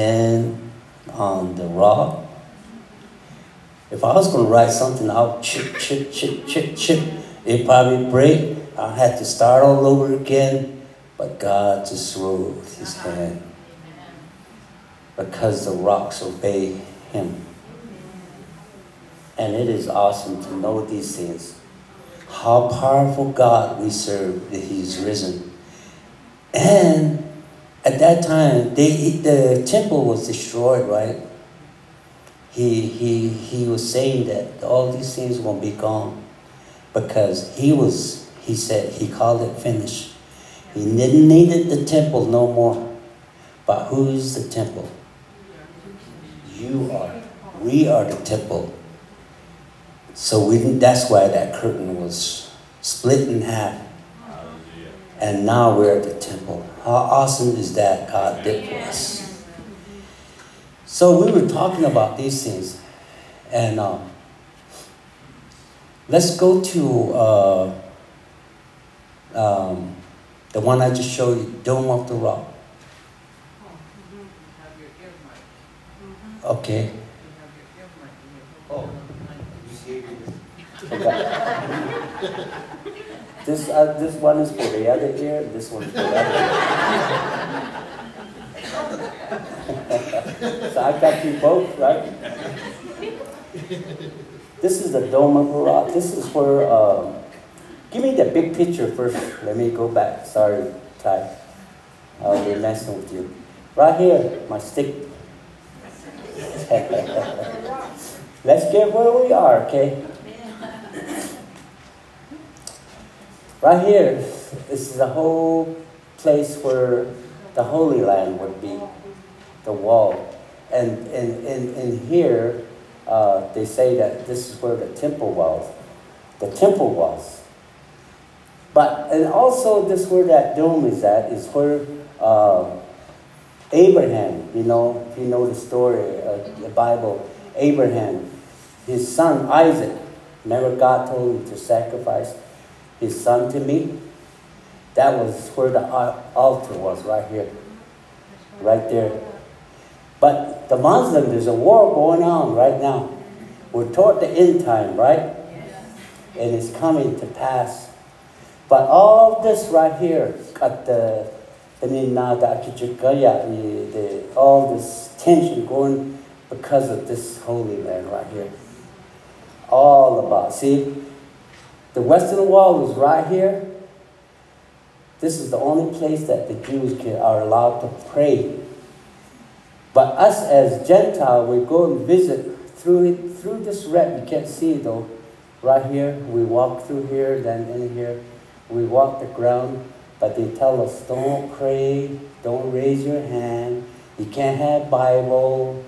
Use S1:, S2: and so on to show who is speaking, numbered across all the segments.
S1: hand on the rock. If I was going to write something out, chip, chip, chip, chip, chip, it probably break. I had to start all over again. But God just wrote his uh-huh. hand because the rocks obey him. And it is awesome to know these things. How powerful God we serve that He's risen. And at that time, they, the temple was destroyed, right? He, he, he was saying that all these things won't be gone because he was, he said, he called it finished. He didn't need the temple no more. But who is the temple? You are. We are the temple. So we, that's why that curtain was split in half. And now we're at the temple. How awesome is that God did for us? So we were talking about these things. And uh, let's go to uh, um, the one I just showed you, Dome of the Rock. Okay. Oh. this uh, this one is for the other ear. This one for the other ear. so I've got you both, right? This is the Dome of Rock. This is where. Um, give me the big picture first. Let me go back. Sorry, Ty. I'll be messing with you. Right here, my stick. Let's get where we are, okay? Right here, this is the whole place where the Holy Land would be, the wall. And in, in, here, uh, they say that this is where the temple was. The temple was. But, and also this where that dome is at is where uh, Abraham, you know, if you know the story of the Bible, Abraham, his son Isaac, remember God told him to sacrifice his son to me. That was where the altar was, right here. Right there. But the Muslim, there's a war going on right now. We're toward the end time, right? And it's coming to pass. But all this right here, at the the, all this tension going because of this holy land right here. All about. See, the Western Wall is right here. This is the only place that the Jews can, are allowed to pray. But us as Gentile, we go and visit through it, through this red. You can't see it though. Right here, we walk through here, then in here, we walk the ground. But they tell us, don't pray, don't raise your hand, you can't have Bible,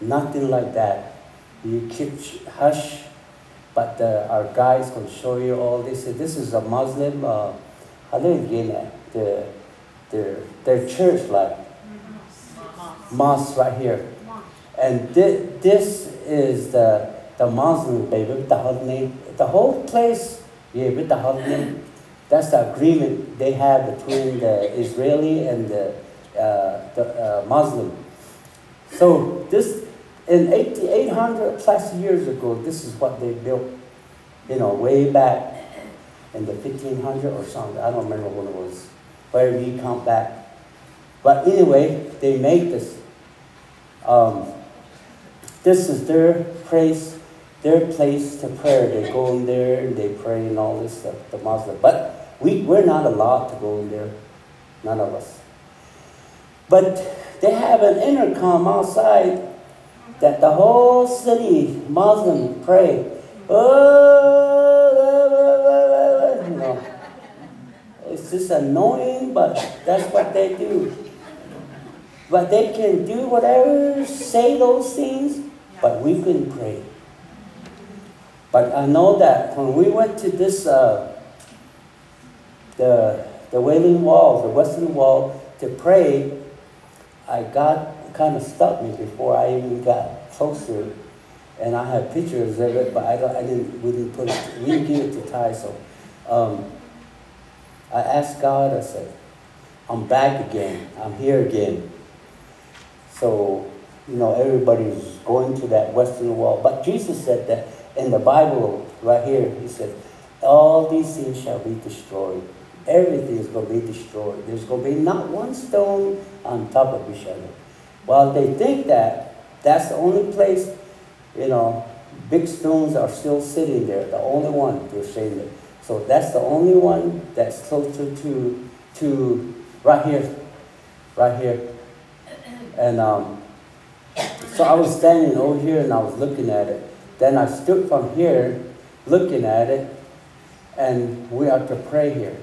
S1: nothing like that. You keep hush but uh, our guys will show you all this. This is a Muslim, uh, how do you get the, their, their church like mosque right here. And thi- this is the, the Muslim baby with the name. The whole place, yeah, with the. That's the agreement they have between the Israeli and the, uh, the uh, Muslim. So this in 800 plus years ago, this is what they built, you know, way back in the 1500 or something. I don't remember when it was, where you count back. But anyway, they made this. Um, this is their place, their place to pray. They go in there and they pray and all this stuff, the Muslim. But we, we're not allowed to go in there, none of us. But they have an intercom outside that the whole city, Muslim, pray. Oh, you know, it's just annoying, but that's what they do. But they can do whatever, say those things, but we couldn't pray. But I know that when we went to this, uh, the, the Wailing Wall, the Western Wall, to pray, I got kind of stopped me before I even got closer. And I had pictures of it, but I, don't, I didn't, we didn't put it, we didn't give it to Ty. So um, I asked God, I said, I'm back again. I'm here again. So, you know, everybody's going to that western wall. But Jesus said that in the Bible, right here, he said, all these things shall be destroyed. Everything is going to be destroyed. There's going to be not one stone on top of each other. While they think that that's the only place, you know, big stones are still sitting there. The only one they're saying that. So that's the only one that's closer to to right here, right here. And um, so I was standing over here and I was looking at it. Then I stood from here, looking at it, and we are to pray here.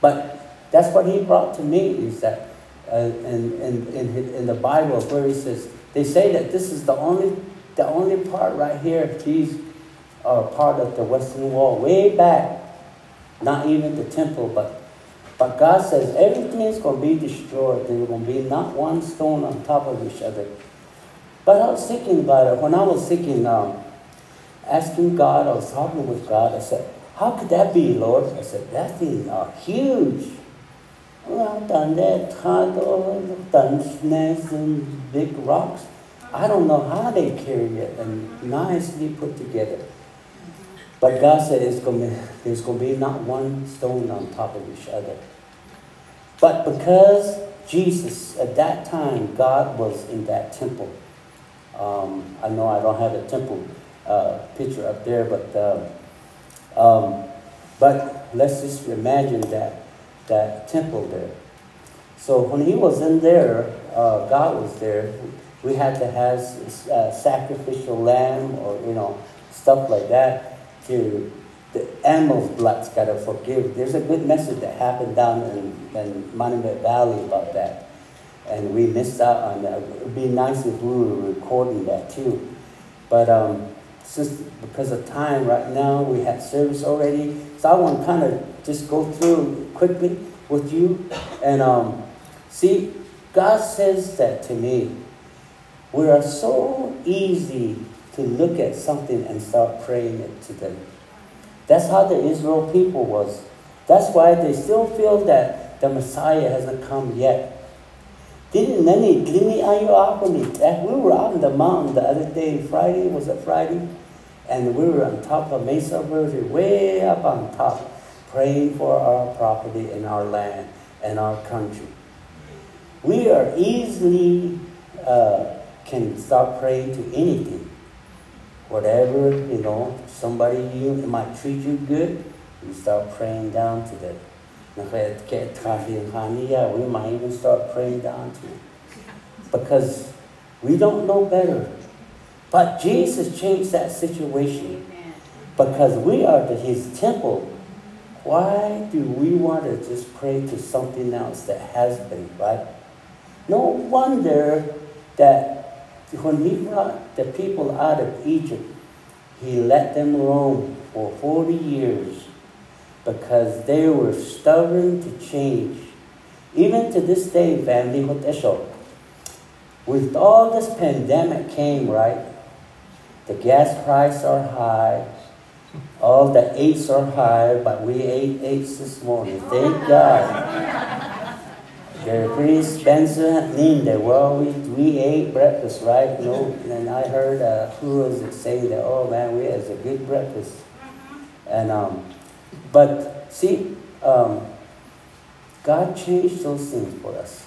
S1: But that's what he brought to me is that in, in, in, in the Bible where he says, they say that this is the only, the only part right here, these are part of the Western Wall, way back. Not even the temple, but but God says everything is going to be destroyed. There's going to be not one stone on top of each other. But I was thinking about it. When I was thinking, um, asking God, I was talking with God, I said, how could that be, Lord? I said, that thing are huge. Well, I've done that, I've done and big rocks. I don't know how they carry it and nicely put together. But God said it's going to, there's going to be not one stone on top of each other. But because Jesus, at that time, God was in that temple. Um, I know I don't have a temple uh, picture up there, but uh, um, but let's just imagine that that temple there. So when he was in there, uh, God was there. We had to have a sacrificial lamb or you know stuff like that to the animal's blood's got to forgive. There's a good message that happened down in, in Monument Valley about that. And we missed out on that. It would be nice if we were recording that too. But um, since because of time right now, we had service already. So I want to kind of just go through quickly with you. And um, see, God says that to me. We are so easy to look at something and start praying it to them. That's how the Israel people was. That's why they still feel that the Messiah hasn't come yet. Didn't any glimi ayo We were out on the mountain the other day, Friday, was it Friday? And we were on top of Mesa Verde, way up on top, praying for our property and our land and our country. We are easily uh, can start praying to anything whatever, you know, somebody you might treat you good, you start praying down to them. We might even start praying down to them. Because we don't know better. But Jesus changed that situation. Because we are his temple. Why do we want to just pray to something else that has been, right? No wonder that when he brought the people out of Egypt, he let them roam for 40 years because they were stubborn to change. Even to this day, family, with all this pandemic came, right? The gas prices are high. All the eights are high, but we ate eights this morning. Thank God. They're pretty expensive. Linda, well, we, we ate breakfast, right? No, and I heard uh, who was it saying that, oh man, we had a good breakfast. And, um, but see, um, God changed those things for us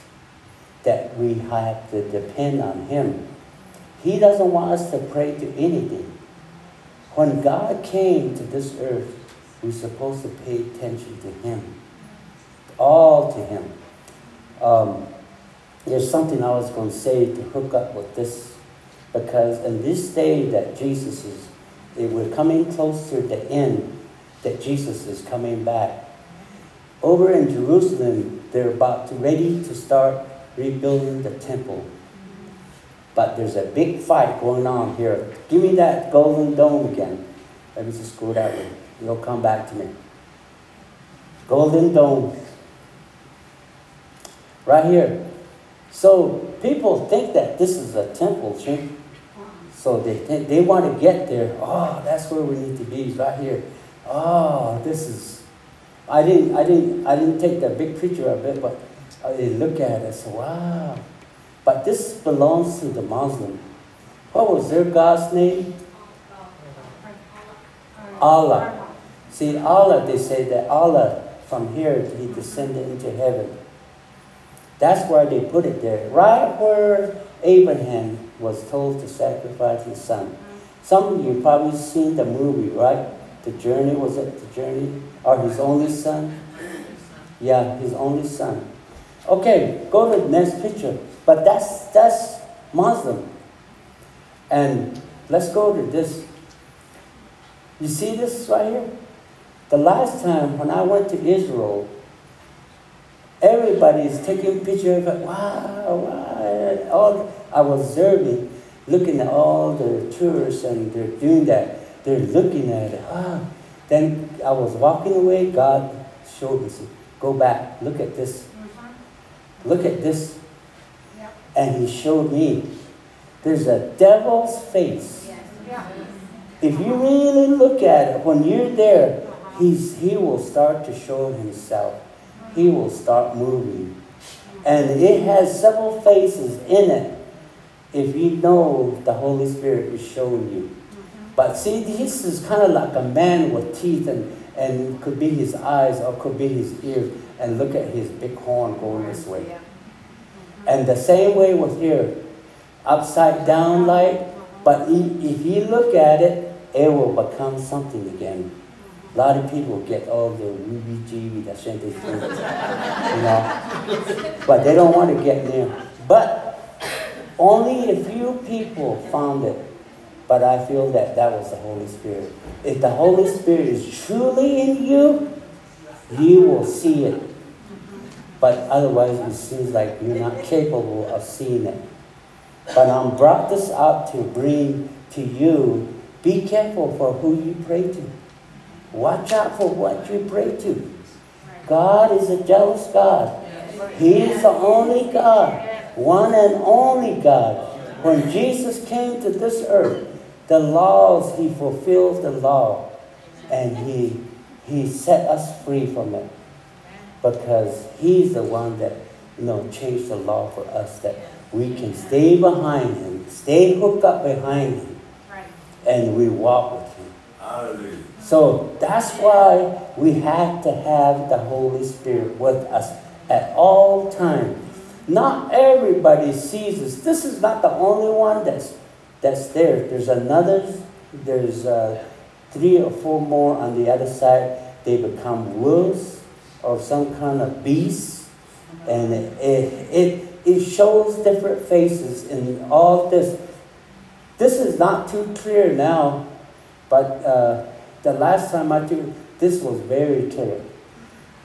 S1: that we have to depend on Him. He doesn't want us to pray to anything. When God came to this earth, we're supposed to pay attention to Him, all to Him. Um, there's something I was going to say to hook up with this, because in this day that Jesus is, we're coming closer to the end, that Jesus is coming back. Over in Jerusalem, they're about to, ready to start rebuilding the temple. But there's a big fight going on here. Give me that golden dome again. Let me just go that way. You'll come back to me. Golden dome right here. So people think that this is a temple, see? So they they want to get there. Oh, that's where we need to be, right here. Oh, this is. I didn't I didn't I didn't take that big picture of it, but uh, I look at it. So wow, But this belongs to the Muslim. What was their God's name? Allah. See, Allah, they say that Allah, from here, he descended into heaven. That's why they put it there. Right where Abraham was told to sacrifice his son. Some of you probably seen the movie, right? The journey, was it the journey? Or his only son? Yeah, his only son. Okay, go to the next picture. But that's that's Muslim. And let's go to this. You see this right here? The last time when I went to Israel, everybody is taking pictures of it. Wow, wow. All, I was observing, looking at all the tourists and they're doing that. They're looking at it. Ah. Then I was walking away. God showed me, go back, look at this. Look at this and he showed me there's a devil's face. If you really look at it, when you're there, he's, he will start to show himself. He will start moving. And it has several faces in it if you know the Holy Spirit is showing you. Mm-hmm. But see, this is kind of like a man with teeth and, and could be his eyes or could be his ears. And look at his big horn going this way. And the same way with here, upside down light, but if you look at it, it will become something again. A lot of people get all the ruby GB, that's what they think, you know, but they don't want to get near. But only a few people found it. But I feel that that was the Holy Spirit. If the Holy Spirit is truly in you, you will see it but otherwise it seems like you're not capable of seeing it. But I'm brought this out to bring to you, be careful for who you pray to. Watch out for what you pray to. God is a jealous God. He is the only God, one and only God. When Jesus came to this earth, the laws, he fulfilled the law and he, he set us free from it because he's the one that you know changed the law for us that we can stay behind him, stay hooked up behind him, right. and we walk with him. Hallelujah. So that's why we have to have the Holy Spirit with us at all times. Not everybody sees us. This is not the only one that's that's there. There's another. There's uh, three or four more on the other side. They become wolves or some kind of beast. And it, it, it shows different faces in all this. This is not too clear now, but uh, the last time I took this was very clear.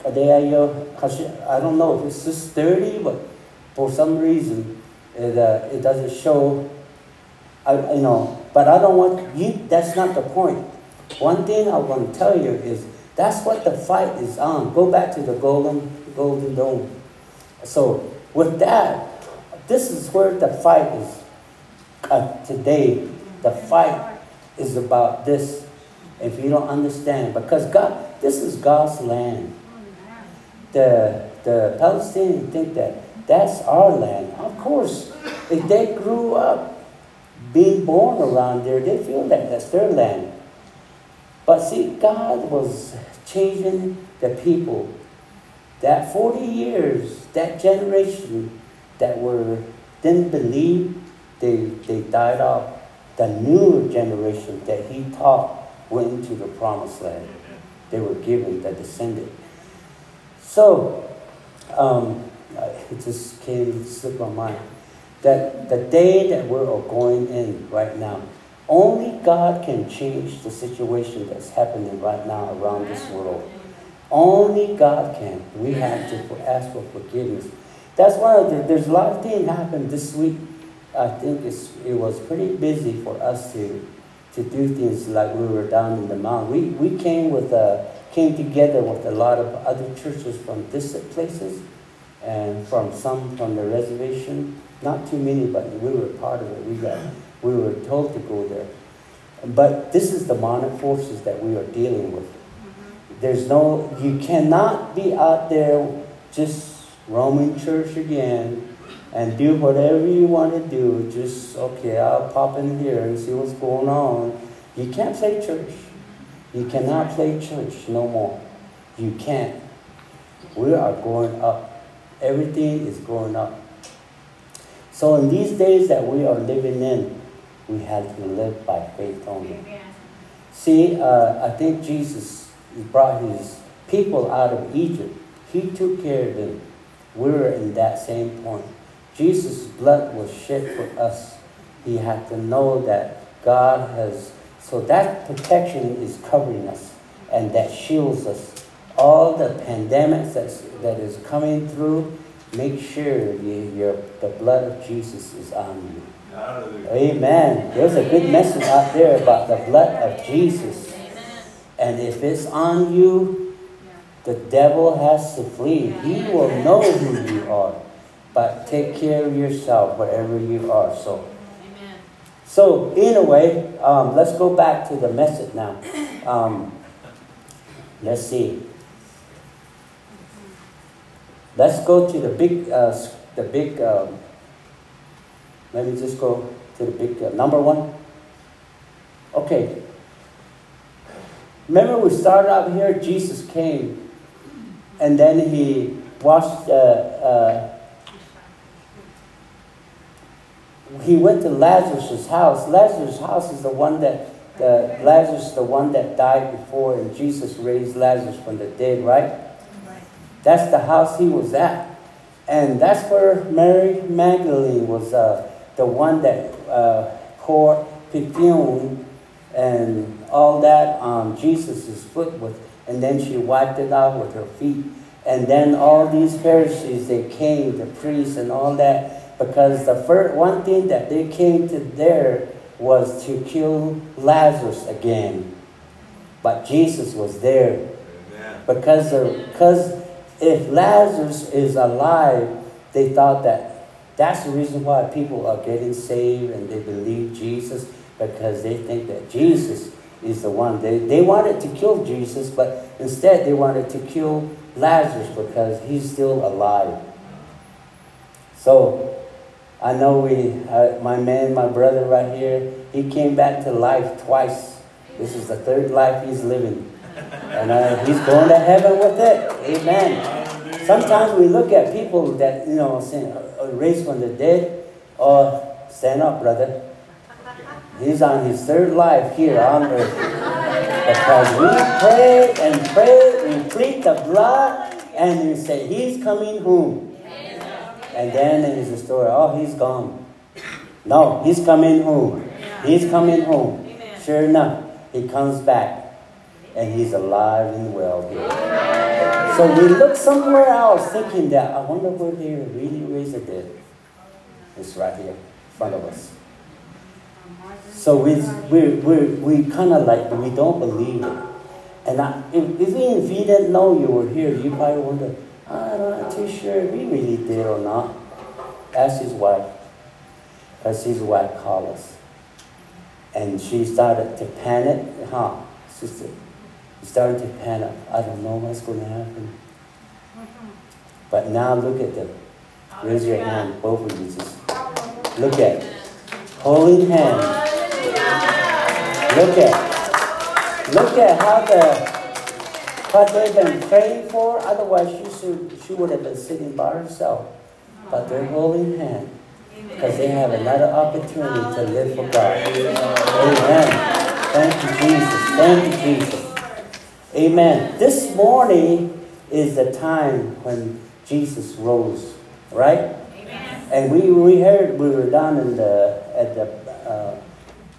S1: I don't know if it's just 30, but for some reason it, uh, it doesn't show. I, you know, but I don't want you. That's not the point. One thing I want to tell you is that's what the fight is on. Go back to the golden, golden dome. So with that, this is where the fight is uh, today. The fight is about this. If you don't understand, because God, this is God's land. The the Palestinians think that that's our land. Of course, if they grew up being born around there, they feel that that's their land. But see, God was changing the people. That 40 years, that generation that were didn't believe, they, they died off. The new generation that he taught went into the promised land. They were given, the descendant. So, um, it just came, slip my mind. That the day that we're going in right now, only God can change the situation that's happening right now around this world. Only God can. We have to ask for forgiveness. That's why there's a lot of things happened this week. I think it was pretty busy for us to to do things like we were down in the mountain. We, we came with a, came together with a lot of other churches from distant places and from some from the reservation. Not too many, but we were part of it. We got we were told to go there. But this is the demonic forces that we are dealing with. Mm-hmm. There's no, you cannot be out there just roaming church again, and do whatever you want to do. Just, okay, I'll pop in here and see what's going on. You can't play church. You cannot play church no more. You can't. We are going up. Everything is going up. So in these days that we are living in, we have to live by faith only. See, uh, I think Jesus brought his people out of Egypt. He took care of them. We're in that same point. Jesus' blood was shed for us. He had to know that God has, so that protection is covering us and that shields us. All the pandemics that's, that is coming through, make sure you, your, the blood of Jesus is on you. Amen. There's a good message out there about the blood of Jesus. And if it's on you, the devil has to flee. He will know who you are. But take care of yourself wherever you are. So, so anyway, um, let's go back to the message now. Um, let's see. Let's go to the big, uh, the big. Um, let me just go to the big uh, number one. Okay. Remember, we started out here. Jesus came, and then he washed. Uh, uh, he went to Lazarus' house. Lazarus' house is the one that uh, Lazarus, the one that died before, and Jesus raised Lazarus from the dead, right? right? That's the house he was at, and that's where Mary Magdalene was. Uh, the one that uh, poured perfume and all that on Jesus' foot with, and then she wiped it out with her feet. And then all these Pharisees, they came, the priests and all that, because the first one thing that they came to there was to kill Lazarus again. But Jesus was there. Because, of, because if Lazarus is alive, they thought that that's the reason why people are getting saved and they believe Jesus because they think that Jesus is the one. They, they wanted to kill Jesus, but instead they wanted to kill Lazarus because he's still alive. So I know we, uh, my man, my brother right here, he came back to life twice. This is the third life he's living. And uh, he's going to heaven with it. Amen. Sometimes we look at people that, you know, saying, raised from the dead, or stand up, brother. He's on his third life here on earth. Because we pray and pray, we plead the blood, and we say, He's coming home. And then there's a story, oh, he's gone. No, he's coming home. He's coming home. Sure enough, he comes back. And he's alive and well here. So we look somewhere else thinking that, I wonder where they really raised dead. It's right here in front of us. So we, we, we, we kind of like, we don't believe it. And I, if, even if you didn't know you were here, you probably wonder, ah, I'm not too sure if we really did or not. Ask his wife. Because his wife called us. And she started to panic. Huh, sister? Started to panic. I don't know what's going to happen. But now look at them. Raise your hand, both of you. Just look at. Holding hands. Look at. Look at how the what they've been praying for. Otherwise, she should she would have been sitting by herself. But they're holding hands because they have another opportunity to live for God. Amen. Thank you, Jesus. Thank you, Jesus. Amen. This morning is the time when Jesus rose, right? Amen. And we, we heard we were down in the at the uh,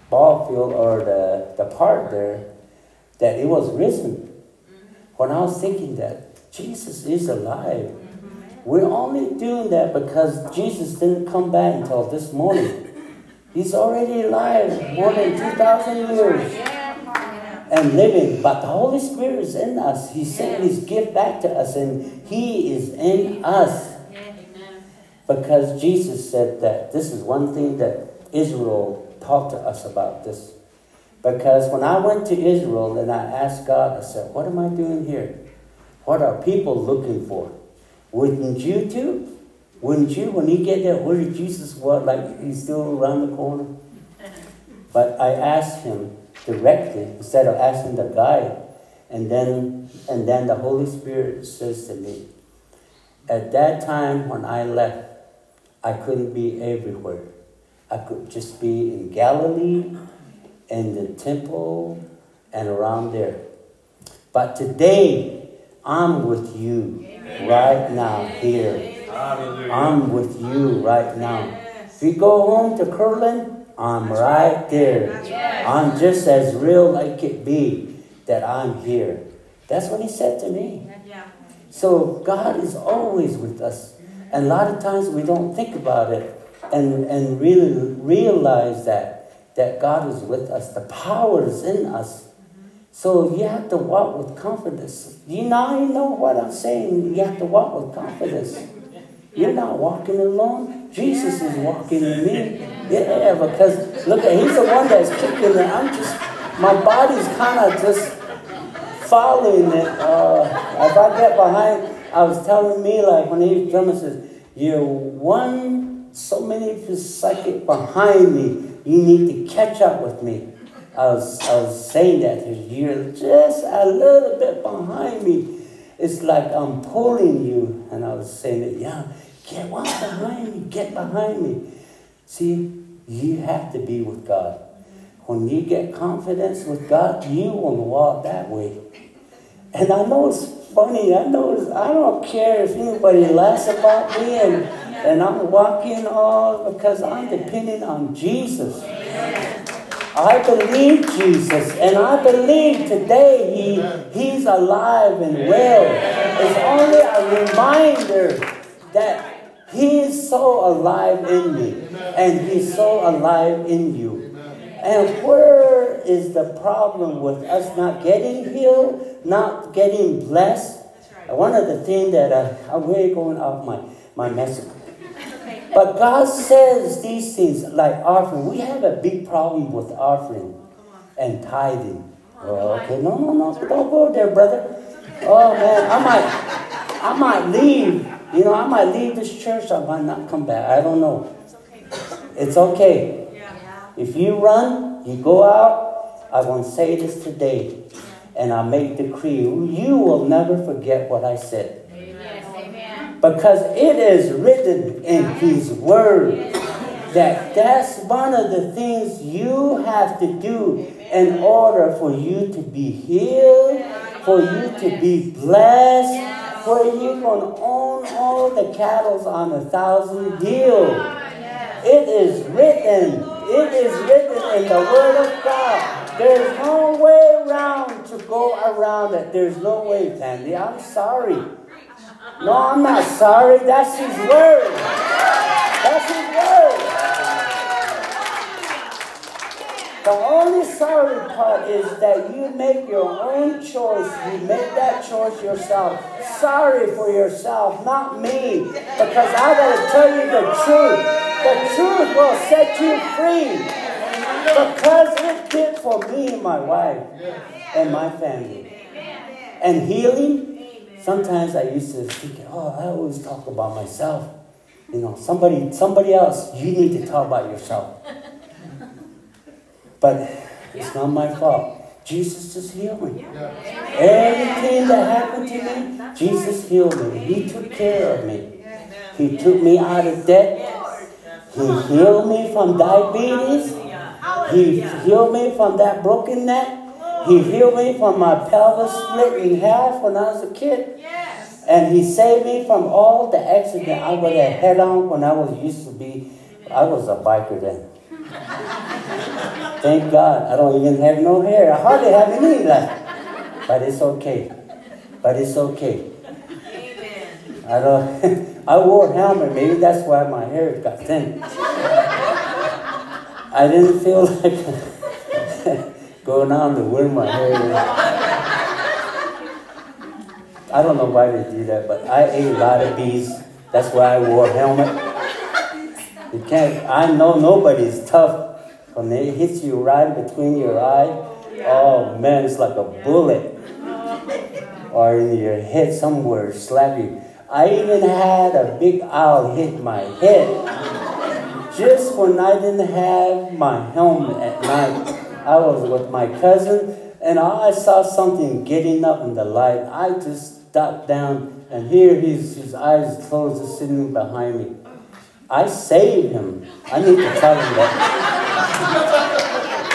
S1: ball field or the, the park there that it was risen. Mm-hmm. When I was thinking that Jesus is alive, mm-hmm. we're only doing that because Jesus didn't come back until this morning. He's already alive more than 2,000 years and living, but the Holy Spirit is in us. He sent His gift back to us, and He is in us. Because Jesus said that this is one thing that Israel talked to us about this. Because when I went to Israel and I asked God, I said, What am I doing here? What are people looking for? Wouldn't you too? Wouldn't you? When you get there, where did Jesus was? Like he's still around the corner. But I asked him directly instead of asking the guide. And then and then the Holy Spirit says to me, at that time when I left, I couldn't be everywhere. I could just be in Galilee, in the temple, and around there. But today, I'm with you right now here. I'm with you right now. If you go home to Kirtland, I'm right there. I'm just as real like it be that I'm here. That's what he said to me. So God is always with us. And a lot of times we don't think about it and, and really realize that, that God is with us. The power is in us. So you have to walk with confidence. You now you know what I'm saying. You have to walk with confidence. You're not walking alone. Jesus is walking in me. Yeah, because look at he's the one that's kicking it. I'm just my body's kind of just following it. Uh, if I get behind, I was telling me like when he drummer says, "You're one so many psychic behind me. You need to catch up with me." I was, I was saying that you're just a little bit behind me. It's like I'm pulling you. And I was saying that, yeah, get one behind me, get behind me. See, you have to be with God. When you get confidence with God, you will walk that way. And I know it's funny. I know it's, I don't care if anybody laughs about me and, and I'm walking all because I'm depending on Jesus. I believe Jesus, and I believe today he, He's alive and well. It's only a reminder that He is so alive in me, and He's so alive in you. And where is the problem with us not getting healed, not getting blessed? One of the things that I, I'm really going off my, my message. But God says these things like offering. We have a big problem with offering and tithing. Oh, okay, no, no, no, don't go there, brother. Oh man, I might, I might leave. You know, I might leave this church. I might not come back. I don't know. It's okay. If you run, you go out. I want to say this today, and I make decree: you will never forget what I said because it is written in His Word that that's one of the things you have to do in order for you to be healed, for you to be blessed, for you to own all the cattle on a thousand hills. It is written. It is written in the Word of God. There's no way around to go around it. There's no way, Sandy. I'm sorry. No, I'm not sorry. That's His word. That's His word. The only sorry part is that you make your own choice. You make that choice yourself. Sorry for yourself, not me. Because I got to tell you the truth. The truth will set you free. Because it did for me and my wife and my family. And healing sometimes I used to think, oh, I always talk about myself. You know, somebody, somebody else, you need to talk about yourself. But it's not my fault. Jesus just healed me. Everything that happened to me, Jesus healed me. He took care of me. He took me out of debt. He healed me from diabetes. He healed me from that broken neck. He healed me from my pelvis split in half when I was a kid. And he saved me from all the accident I would have had on when I was used to be. I was a biker then. Thank God. I don't even have no hair. I hardly have any left. But it's okay. But it's okay. Amen. I don't I wore a helmet, maybe that's why my hair got thin. I didn't feel like going on to wear my hair. I don't know why they do that, but I ate a lot of bees. That's why I wore a helmet. You can't, I know nobody's tough when they hit you right between your eye. Oh man, it's like a bullet. Oh, or in your head somewhere, slap you. I even had a big owl hit my head. Just when I didn't have my helmet at night, I was with my cousin and I saw something getting up in the light. I just ducked down and here he's, his eyes closed, just sitting behind me. I saved him. I need to tell him that.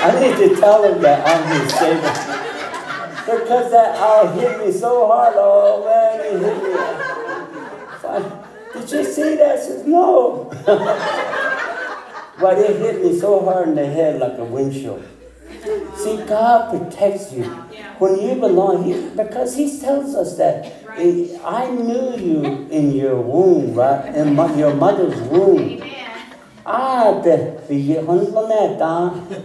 S1: I need to tell him that I'm his savior. Because that owl hit me so hard. Oh man, he hit me. Did you see that? Said, no. but it hit me so hard in the head like a windshield. See, God protects you. When you belong, he, because He tells us that I knew you in your womb, right? In your mother's womb. Ah, the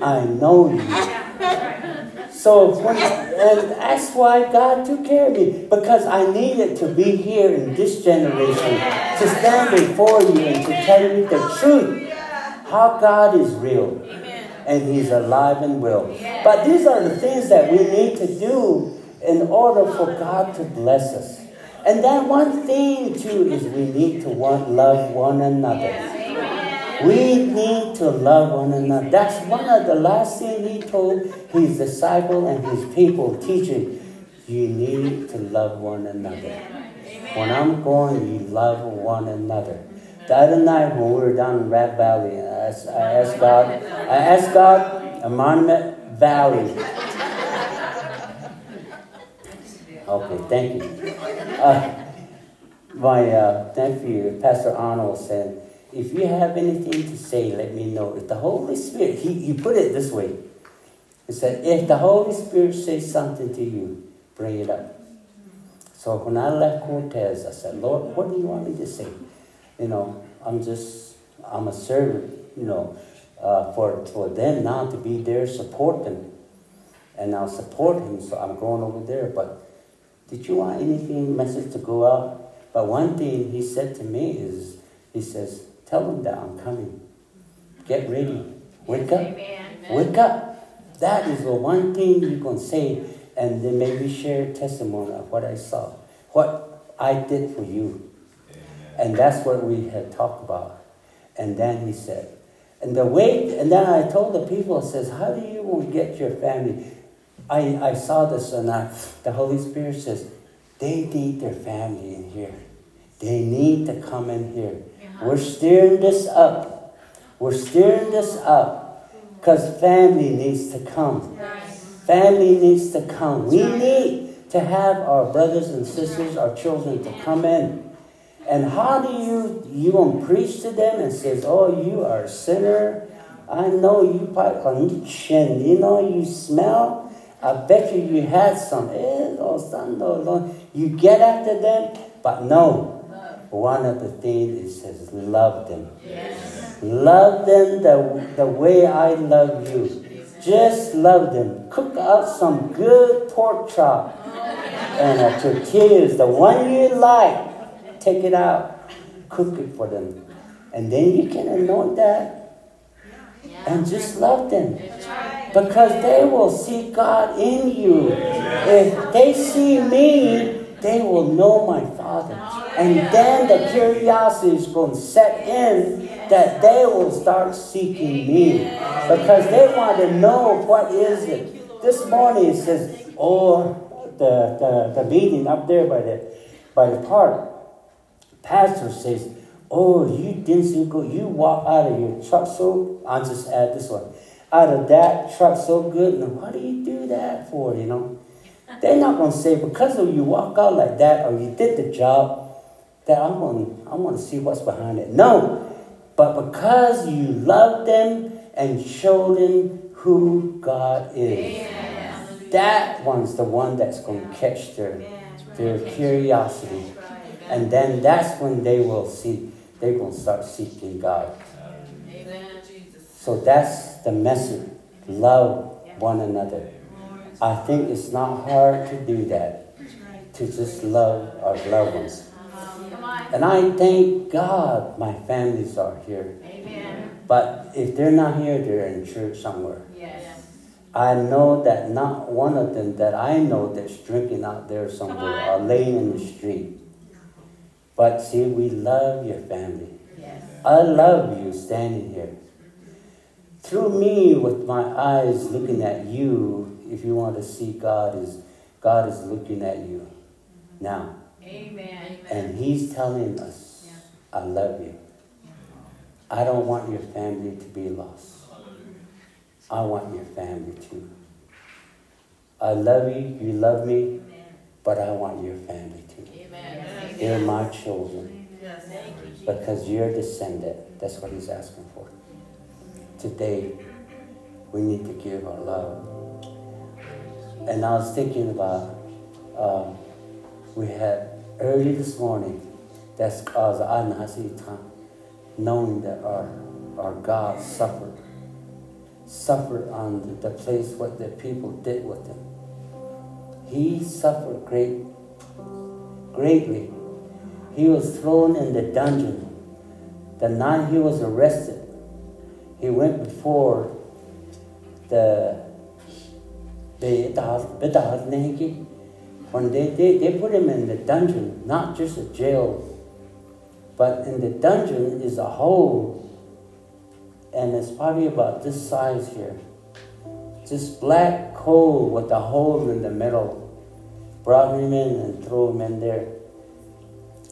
S1: I know you. So when, and that's why God took care of me because I needed to be here in this generation to stand before you and to tell you the truth. How God is real and He's alive and well. But these are the things that we need to do in order for God to bless us. And then one thing too is we need to want love one another. We need to love one another. That's one of the last things he told his disciple and his people teaching. You need to love one another. When I'm going, you love one another. The other night when we were down in Rat Valley, I asked, I asked God, I asked God, a monument valley. Okay, thank you. Uh, my uh, nephew, Pastor Arnold, said, if you have anything to say, let me know. If the Holy Spirit, he, he put it this way. He said, if the Holy Spirit says something to you, bring it up. So when I left Cortez, I said, Lord, what do you want me to say? You know, I'm just, I'm a servant, you know, uh, for, for them now to be there, support them. And I'll support him, so I'm going over there. But did you want anything, message to go out? But one thing he said to me is, he says, tell them that I'm coming. Get ready. Wake up. Wake up. That is the one thing you can say and then maybe share testimony of what I saw, what I did for you. And that's what we had talked about. And then he said, and the way, and then I told the people, says, how do you get your family? I, I saw this and I, the Holy Spirit says, they need their family in here. They need to come in here. Uh-huh. We're steering this up. We're steering this up because family needs to come. Family needs to come. We need to have our brothers and sisters, our children to come in. And how do you you gonna preach to them and says, "Oh, you are a sinner. I know you, bite on the chin, you know you smell." I bet you you had some. Eh, you get after them, but no. One of the things it says, love them. Yes. Love them the, the way I love you. Just love them. Cook up some good pork chop and a tortillas, the one you like. Take it out. Cook it for them. And then you can anoint that and just love them because they will see God in you. If they see me, they will know my Father. And then the curiosity is going to set in that they will start seeking me because they want to know what is it. This morning it says, oh, the, the, the meeting up there by the, by the park, pastor says, oh, you didn't go, you walk out of your truck so, I'll just add this one out of that truck so good. And what do you do that for, you know? They're not going to say, because of you walk out like that or you did the job, that I'm gonna I want to see what's behind it. No. But because you love them and show them who God is. That one's the one that's going to catch their, their curiosity. And then that's when they will see, they're going to start seeking God. So that's the message. Love one another. I think it's not hard to do that. To just love our loved ones. And I thank God my families are here. But if they're not here, they're in church somewhere. I know that not one of them that I know that's drinking out there somewhere are laying in the street. But see, we love your family.
S2: Yes.
S1: I love you standing here. Through me, with my eyes looking at you, if you want to see God, is God is looking at you now.
S2: Amen.
S1: And He's telling us, I love you. I don't want your family to be lost. I want your family too. I love you, you love me, but I want your family They're my children
S2: Yes. Thank you, Jesus.
S1: because you're descendant. That's what He's asking for. Today, we need to give our love. And I was thinking about, um, we had early this morning, that's cause time, knowing that our, our God suffered. Suffered on the, the place what the people did with him. He suffered great, greatly. He was thrown in the dungeon. The night he was arrested, he went before the the when they, they, they put him in the dungeon, not just a jail, but in the dungeon is a hole, and it's probably about this size here. Just black coal with a hole in the middle. Brought him in and threw him in there.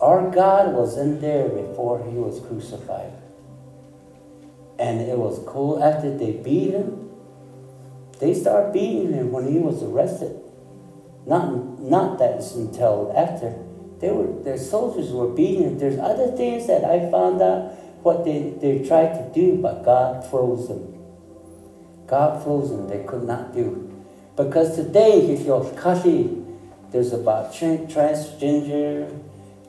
S1: Our God was in there before he was crucified. And it was cool after they beat him. They started beating him when he was arrested. Not, not that until after. They were, their soldiers were beating him. There's other things that I found out what they, they tried to do, but God froze them. God froze them. They could not do. Because today, if you're Kashi, there's about transgender,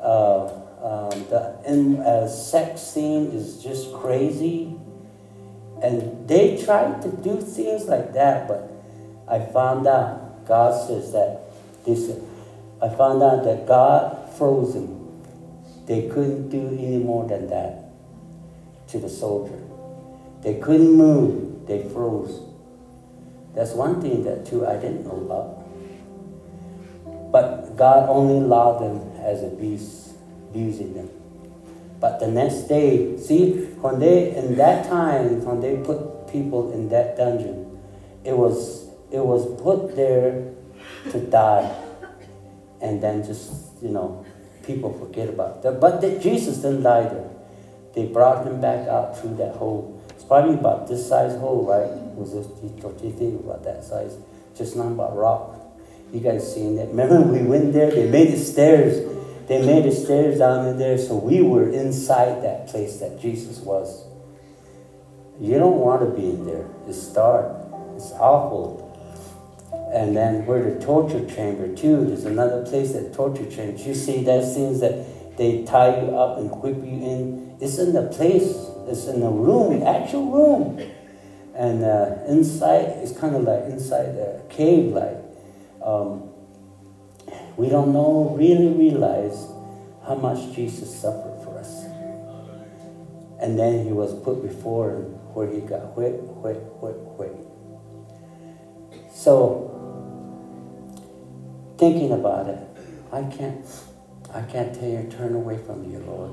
S1: uh, um, the in, uh, sex scene is just crazy. And they tried to do things like that, but I found out, God says that, this, I found out that God froze them. They couldn't do any more than that to the soldier. They couldn't move, they froze. That's one thing that too I didn't know about. But God only allowed them as abuse, abusing them. But the next day, see, when they in that time, when they put people in that dungeon, it was it was put there to die, and then just you know, people forget about that. But the, Jesus didn't die there. They brought him back out through that hole. It's probably about this size hole, right? Was it? What do you think about that size? Just not about rock. You guys seen that? Remember we went there? They made the stairs. They made the stairs down in there, so we were inside that place that Jesus was. You don't want to be in there. It's dark. It's awful. And then where the torture chamber too. There's another place that torture chamber. You see those things that they tie you up and whip you in. It's in the place. It's in the room, actual room. And uh, inside, it's kind of like inside a cave, like. Um, we don't know, really realize how much Jesus suffered for us. And then he was put before him where he got whipped, whipped, whipped, whipped. So, thinking about it, I can't, I can't tell you, turn away from you, Lord,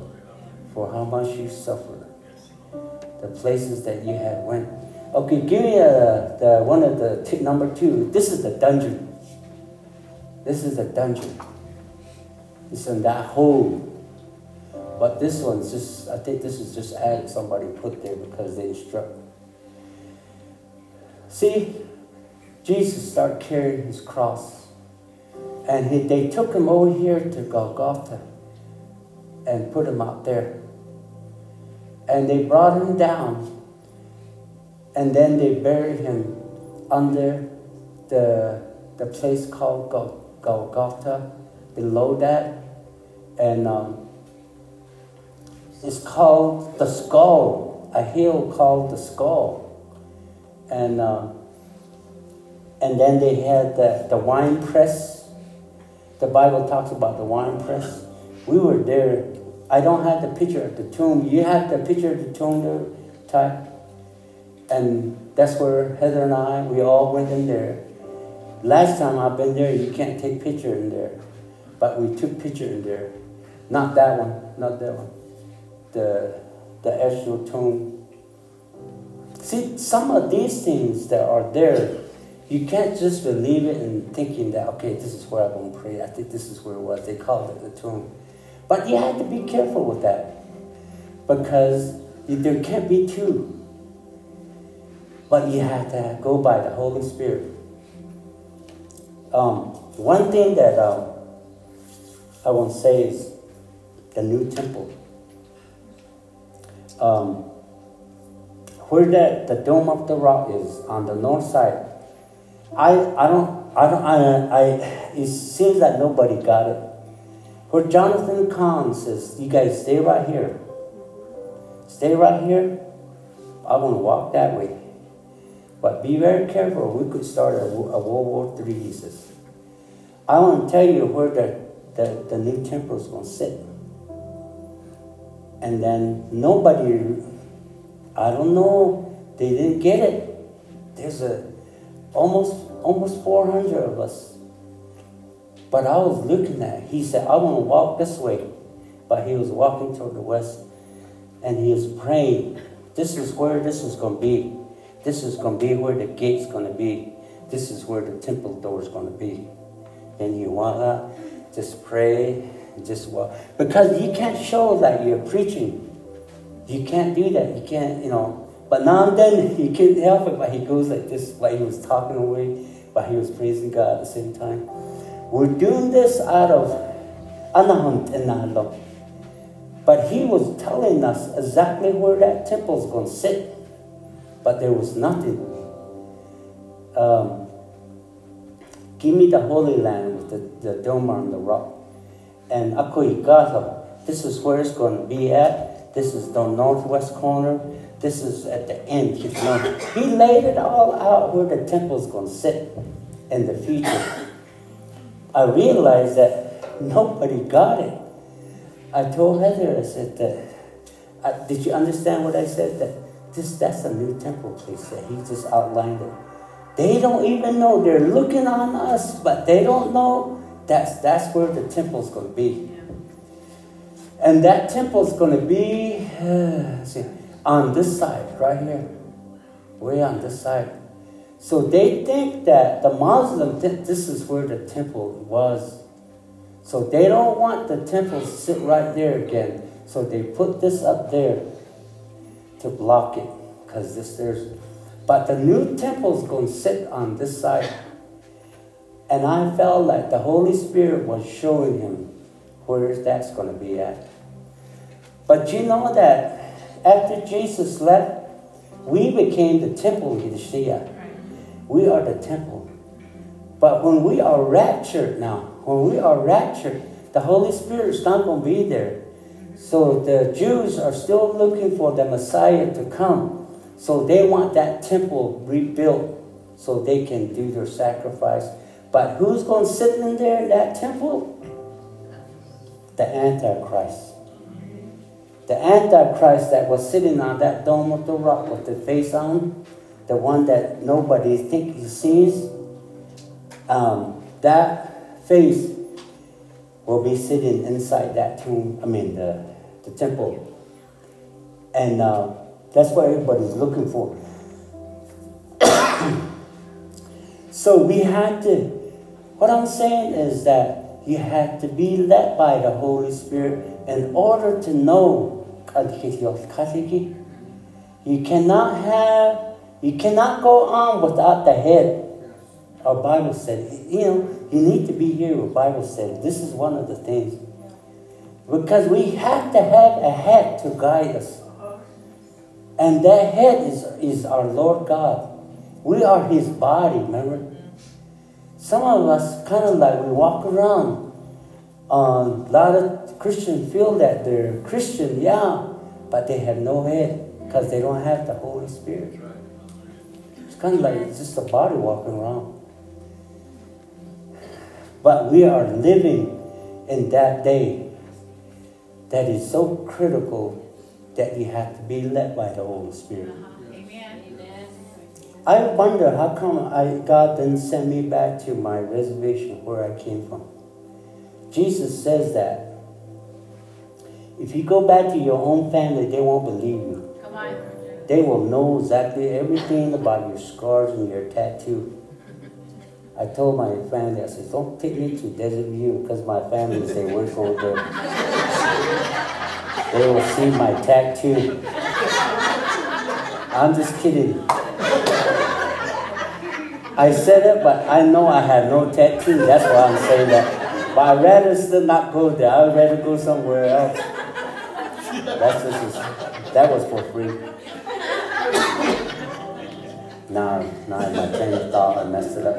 S1: for how much you suffered. The places that you had went. Okay, give me a, the one of the t- number two. This is the dungeon. This is a dungeon. It's in that hole. But this one's just, I think this is just ad somebody put there because they instruct. See, Jesus started carrying his cross. And he, they took him over here to Golgotha and put him out there. And they brought him down. And then they buried him under the, the place called Golgotha, below that. And um, it's called the skull, a hill called the skull. And, uh, and then they had the, the wine press. The Bible talks about the wine press. We were there. I don't have the picture of the tomb. You have the picture of the tomb there? And that's where Heather and I, we all went in there. Last time I've been there, you can't take picture in there. But we took picture in there. Not that one, not that one. The the actual tomb. See, some of these things that are there, you can't just believe it and thinking that okay, this is where I'm going to pray. I think this is where it was. They called it the tomb, but you have to be careful with that because there can't be two. But you have to go by the Holy Spirit. Um, one thing that um, I want to say is the new temple. Um, where that the dome of the rock is on the north side. I I don't I don't I, I it seems that nobody got it. Where Jonathan Cahn says, "You guys stay right here. Stay right here. I want to walk that way." But be very careful. We could start a, a World War III, says. I want to tell you where the, the, the new temple is going to sit. And then nobody, I don't know, they didn't get it. There's a almost almost 400 of us. But I was looking at, he said, I want to walk this way. But he was walking toward the west and he was praying. This is where this is going to be. This is going to be where the gate's going to be. This is where the temple door is going to be. And you want to just pray and just walk. Because you can't show that you're preaching. You can't do that. You can't, you know. But now and then he can't help it, but he goes like this, like he was talking away, but he was praising God at the same time. We're doing this out of anahant and But he was telling us exactly where that temple's going to sit but there was nothing. Um, give me the Holy Land with the, the dome on the rock. And Akoigata, this is where it's going to be at. This is the northwest corner. This is at the end. He laid it all out where the temple is going to sit in the future. I realized that nobody got it. I told Heather, I said that, uh, did you understand what I said? That this, that's a new temple place that he just outlined it. They don't even know. They're looking on us, but they don't know that's, that's where the temple's going to be. And that temple's going to be uh, see, on this side, right here. Way on this side. So they think that the Muslim, th- this is where the temple was. So they don't want the temple to sit right there again. So they put this up there to block it because this there's but the new temple is going to sit on this side. And i felt like the holy spirit was showing him where that's going to be at. But you know that after jesus left we became the temple in Shia. we are the temple. But when we are raptured now when we are raptured the holy spirit's not going to be there so the Jews are still looking for the Messiah to come. So they want that temple rebuilt so they can do their sacrifice. But who's going to sit in there in that temple? The Antichrist. The Antichrist that was sitting on that dome of the rock with the face on, the one that nobody thinks he sees, um, that face will be sitting inside that tomb, I mean, the, the temple. And uh, that's what everybody's looking for. so we had to, what I'm saying is that you have to be led by the Holy Spirit in order to know. You cannot have, you cannot go on without the head. Our Bible said, you know, you need to be here where Bible said. This is one of the things. Because we have to have a head to guide us. And that head is, is our Lord God. We are his body, remember? Some of us kind of like we walk around. Um, a lot of Christians feel that they're Christian, yeah, but they have no head because they don't have the Holy Spirit. It's kind of like it's just a body walking around. But we are living in that day that is so critical that you have to be led by the Holy Spirit. Amen. I wonder how come I, God didn't send me back to my reservation where I came from. Jesus says that If you go back to your own family, they won't believe you.
S2: Come on.
S1: They will know exactly everything about your scars and your tattoo. I told my family, I said, don't take me to Desert View because my family they weren't going there. They will see my tattoo. I'm just kidding. I said it, but I know I have no tattoo. That's why I'm saying that. But I'd rather still not go there. I'd rather go somewhere else. That's just, that was for free. Now, now my train of thought, I messed it up.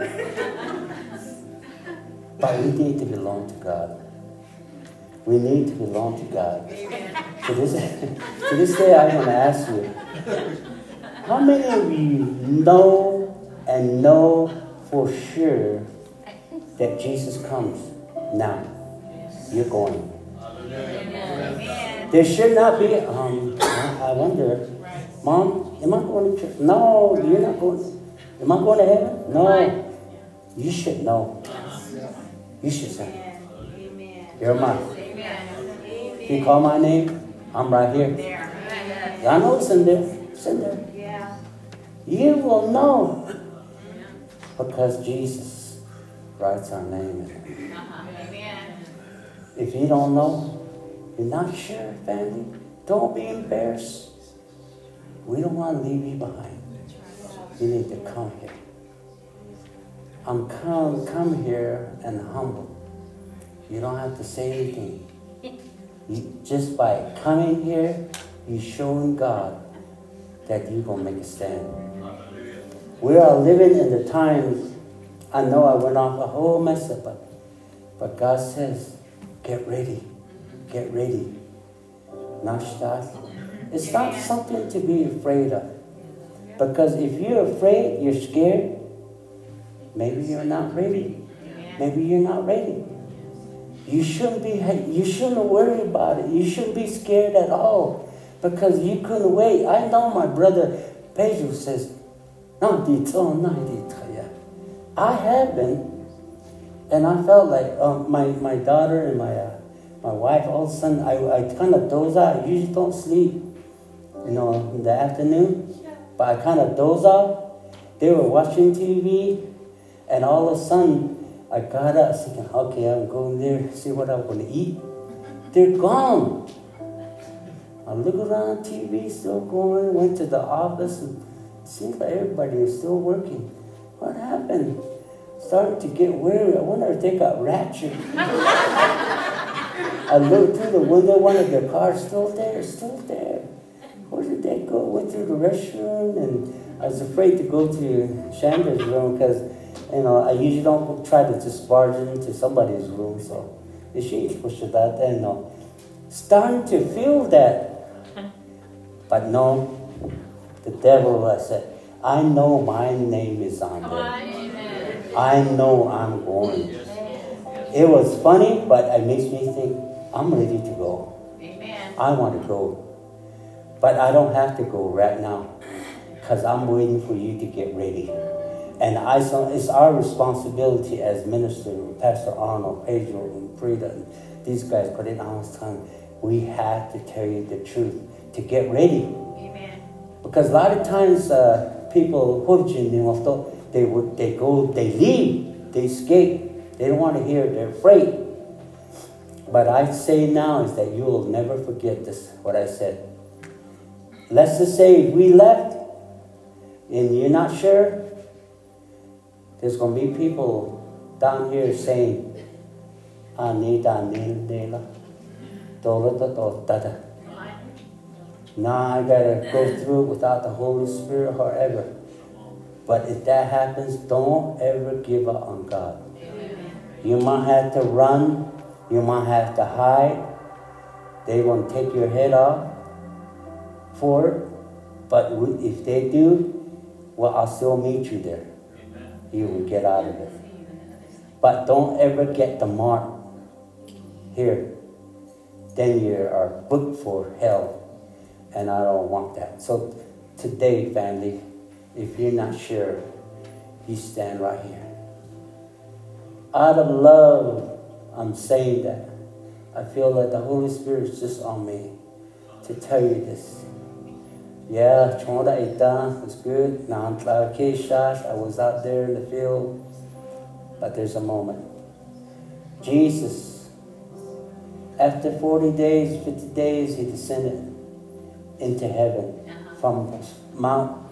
S1: But we need to belong to God. We need to belong to God. To this, to this day, I want to ask you, how many of you know and know for sure that Jesus comes now? You're going. There should not be, um, I wonder, Mom, am I going to church? No, you're not going. Am I going to heaven? No. You should know. You should say, Amen. You're mine. If you call my name, I'm right here. I know it's in there. It's in there. You will know because Jesus writes our name in it. If you don't know, you're not sure, family, don't be embarrassed. We don't want to leave you behind. You need to come here. I'm come, come here and humble. You don't have to say anything. You, just by coming here, you're showing God that you're going to make a stand. We are living in the times, I know I went off a whole mess up, but, but God says, get ready, get ready. Nashtas. It's not something to be afraid of. Because if you're afraid, you're scared, maybe you're not ready. Maybe you're not ready. You shouldn't be you shouldn't worry about it. You shouldn't be scared at all. Because you couldn't wait. I know my brother Pedro says, no, I have been. And I felt like um, my, my daughter and my uh, my wife, all of a sudden, I, I kind of doze out. I usually don't sleep, you know, in the afternoon. But I kind of doze off. They were watching TV, and all of a sudden, I got up thinking, okay, I'm going there, see what I'm going to eat. They're gone. I look around, TV still going, went to the office, and seems like everybody is still working. What happened? Starting to get weary. I wonder if they got ratchet. I looked through the window, one of their cars still there, still there. Where did they go? Went to the restroom, and I was afraid to go to Chandra's room because, you know, I usually don't try to just barge into somebody's room. So, she pushed out there, no. Starting to feel that, but no. The devil, I said, I know my name is on there. I know I'm going. It was funny, but it makes me think I'm ready to go.
S2: Amen.
S1: I want to go. But I don't have to go right now because I'm waiting for you to get ready. And I, it's our responsibility as minister, Pastor Arnold, Pedro, and Frida, and these guys put on his tongue. We have to tell you the truth to get ready.
S2: Amen.
S1: Because a lot of times uh, people, they would they go, they leave, they escape. They don't want to hear. They're afraid. But I say now is that you will never forget this, what I said. Let's just say we left and you're not sure, there's going to be people down here saying, Anita Nila. Now I gotta go through it without the Holy Spirit forever. But if that happens, don't ever give up on God. You might have to run you might have to hide. They won't take your head off for. But if they do, well, I'll still meet you there. You will get out of it. But don't ever get the mark here. Then you are booked for hell. And I don't want that. So today, family, if you're not sure, you stand right here. Out of love I'm saying that I feel that the Holy Spirit is just on me to tell you this. Yeah, Chonda Ita was good. Nantla Keshash, I was out there in the field. But there's a moment. Jesus, after 40 days, 50 days, he descended into heaven uh-huh. from Mount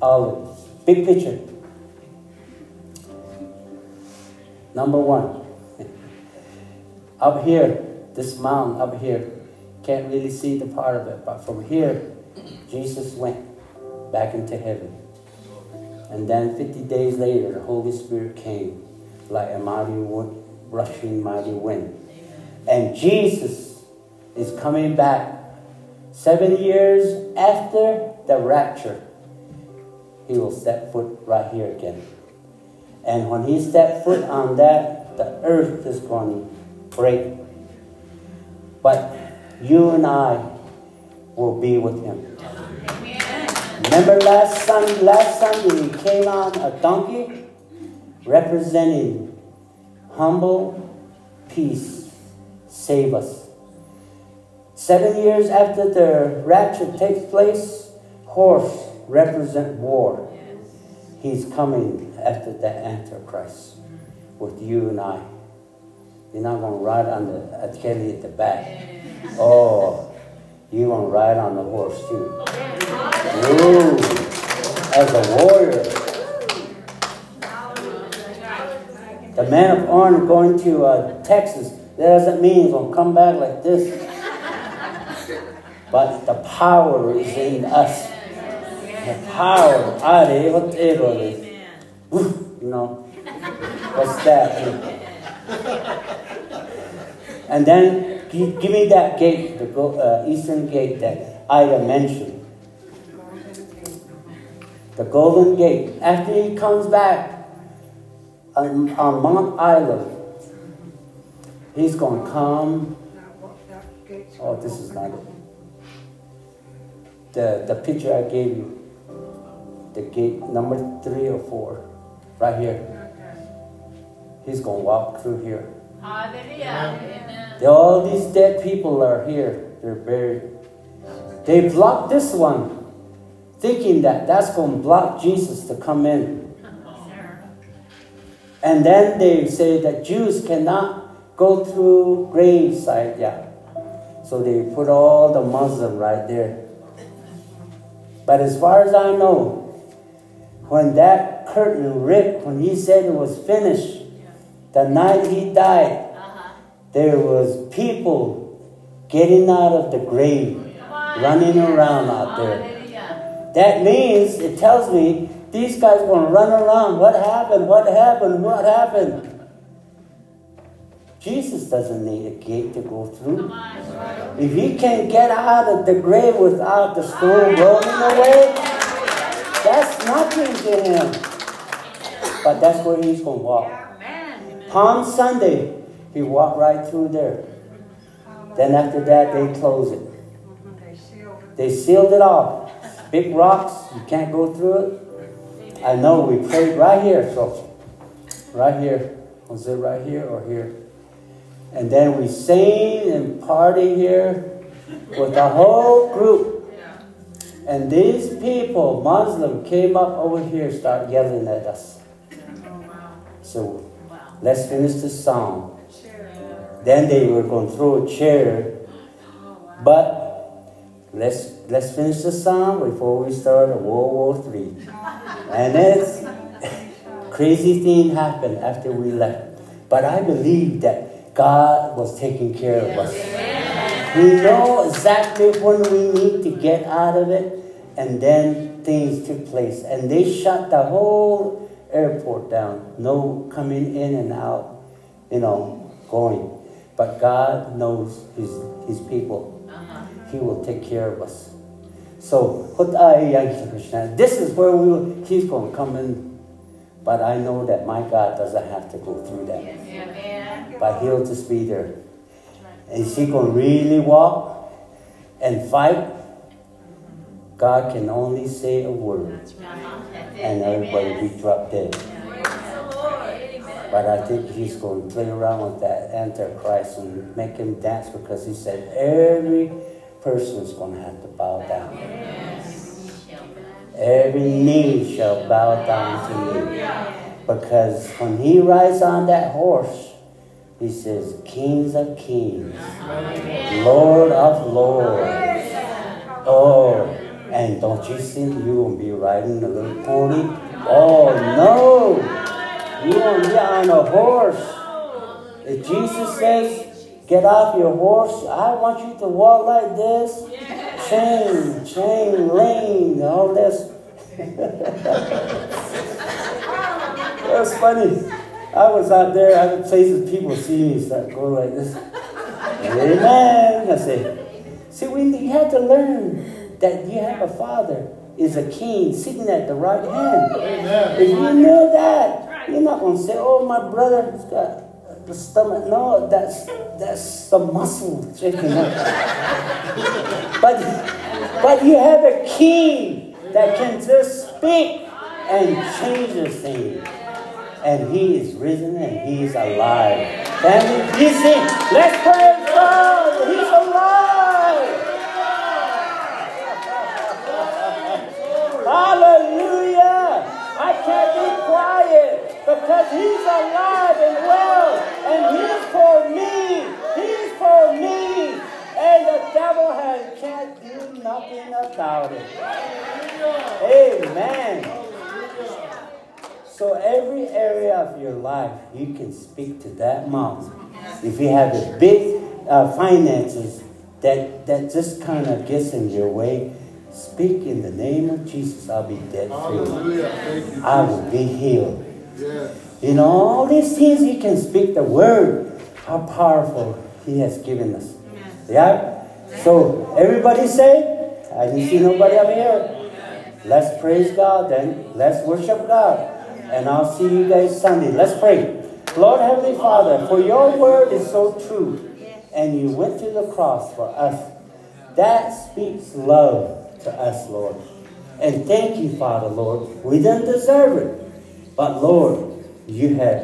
S1: Olives. Big picture. Number one. up here, this mountain up here, can't really see the part of it, but from here, Jesus went back into heaven. And then 50 days later, the Holy Spirit came like a mighty wind, rushing mighty wind. And Jesus is coming back seven years after the rapture. He will step foot right here again. And when he stepped foot on that, the earth is going to break. But you and I will be with him. Remember last Sunday, last Sunday he came on a donkey representing humble peace, save us. Seven years after the rapture takes place, horse represent war. He's coming after the Antichrist with you and I. You're not going to ride on the Kelly at the back. Oh, you're going to ride on the horse too. Ooh, as a warrior. The man of honor going to uh, Texas, that doesn't mean he's going to come back like this. But the power is in us. The power. You know, what's that? And then give, give me that gate, the uh, eastern gate that Ida mentioned. The golden gate. After he comes back on, on Mount Island, he's going to come. Oh, this is not it. The, the picture I gave you, the gate number three or four, right here. He's going to walk through here. All these dead people are here. They're buried. They blocked this one, thinking that that's going to block Jesus to come in. And then they say that Jews cannot go through graveside. Yeah. So they put all the Muslim right there. But as far as I know, when that curtain ripped, when he said it was finished, the night he died, there was people getting out of the grave, running around out there. That means, it tells me, these guys to run around. What happened? What happened? What happened? Jesus doesn't need a gate to go through. If he can get out of the grave without the stone rolling away, that's nothing to him. But that's where he's going to walk. Palm Sunday, he walked right through there. Then after that, they closed it. They sealed it off. Big rocks, you can't go through it. I know we prayed right here, so right here. Was it right here or here? And then we sang and party here with the whole group. And these people, Muslim, came up over here, start yelling at us. Oh, so let's finish the song. Then they were going to throw a chair. But let's let's finish the song before we start World War Three. And it's crazy thing happened after we left. But I believe that God was taking care of us. We know exactly when we need to get out of it, and then things took place. And they shut the whole airport down. No coming in and out, you know, going. But God knows His, his people. He will take care of us. So, this is where we will, He's going to come in but I know that my God doesn't have to go through that. But He'll just be there. Is He going to really walk and fight? God can only say a word, and everybody be dropped dead. But I think he's going to play around with that Antichrist and make him dance because he said every person is going to have to bow down. Every knee shall bow down to me. Because when he rides on that horse, he says, Kings of kings, Lord of lords. Oh, and don't you think you will be riding a little pony? Oh, no. You will be on a horse. If Jesus says, get off your horse, I want you to walk like this. Chain, chain, lane, all this. That's funny. I was out there, other places, people see me start going like this. Amen. I say, see, we you have to learn that you have a father is a king sitting at the right hand.
S3: Amen.
S1: If you know that, you're not going to say, "Oh, my brother's got the stomach." No, that's that's the muscle shaking up. but but you have a king that can just speak and change the thing. And he is risen and he is alive. Family, you see, let's praise God. He's alive. Hallelujah. I can't be quiet because he's alive and well. And he's for me. He's for me. And the devil has, can't do nothing about it. Amen. So every area of your life, you can speak to that mountain. If you have a big uh, finances that that just kind of gets in your way, speak in the name of Jesus. I'll be dead free.
S3: Thank you.
S1: I will be healed.
S3: Yes.
S1: You know, all these things He can speak the word. How powerful He has given us. Yeah? So everybody say, I didn't see nobody up here. Let's praise God then. Let's worship God. And I'll see you guys Sunday. Let's pray. Lord Heavenly Father, for your word is so true. And you went to the cross for us. That speaks love to us, Lord. And thank you, Father, Lord. We didn't deserve it. But Lord, you have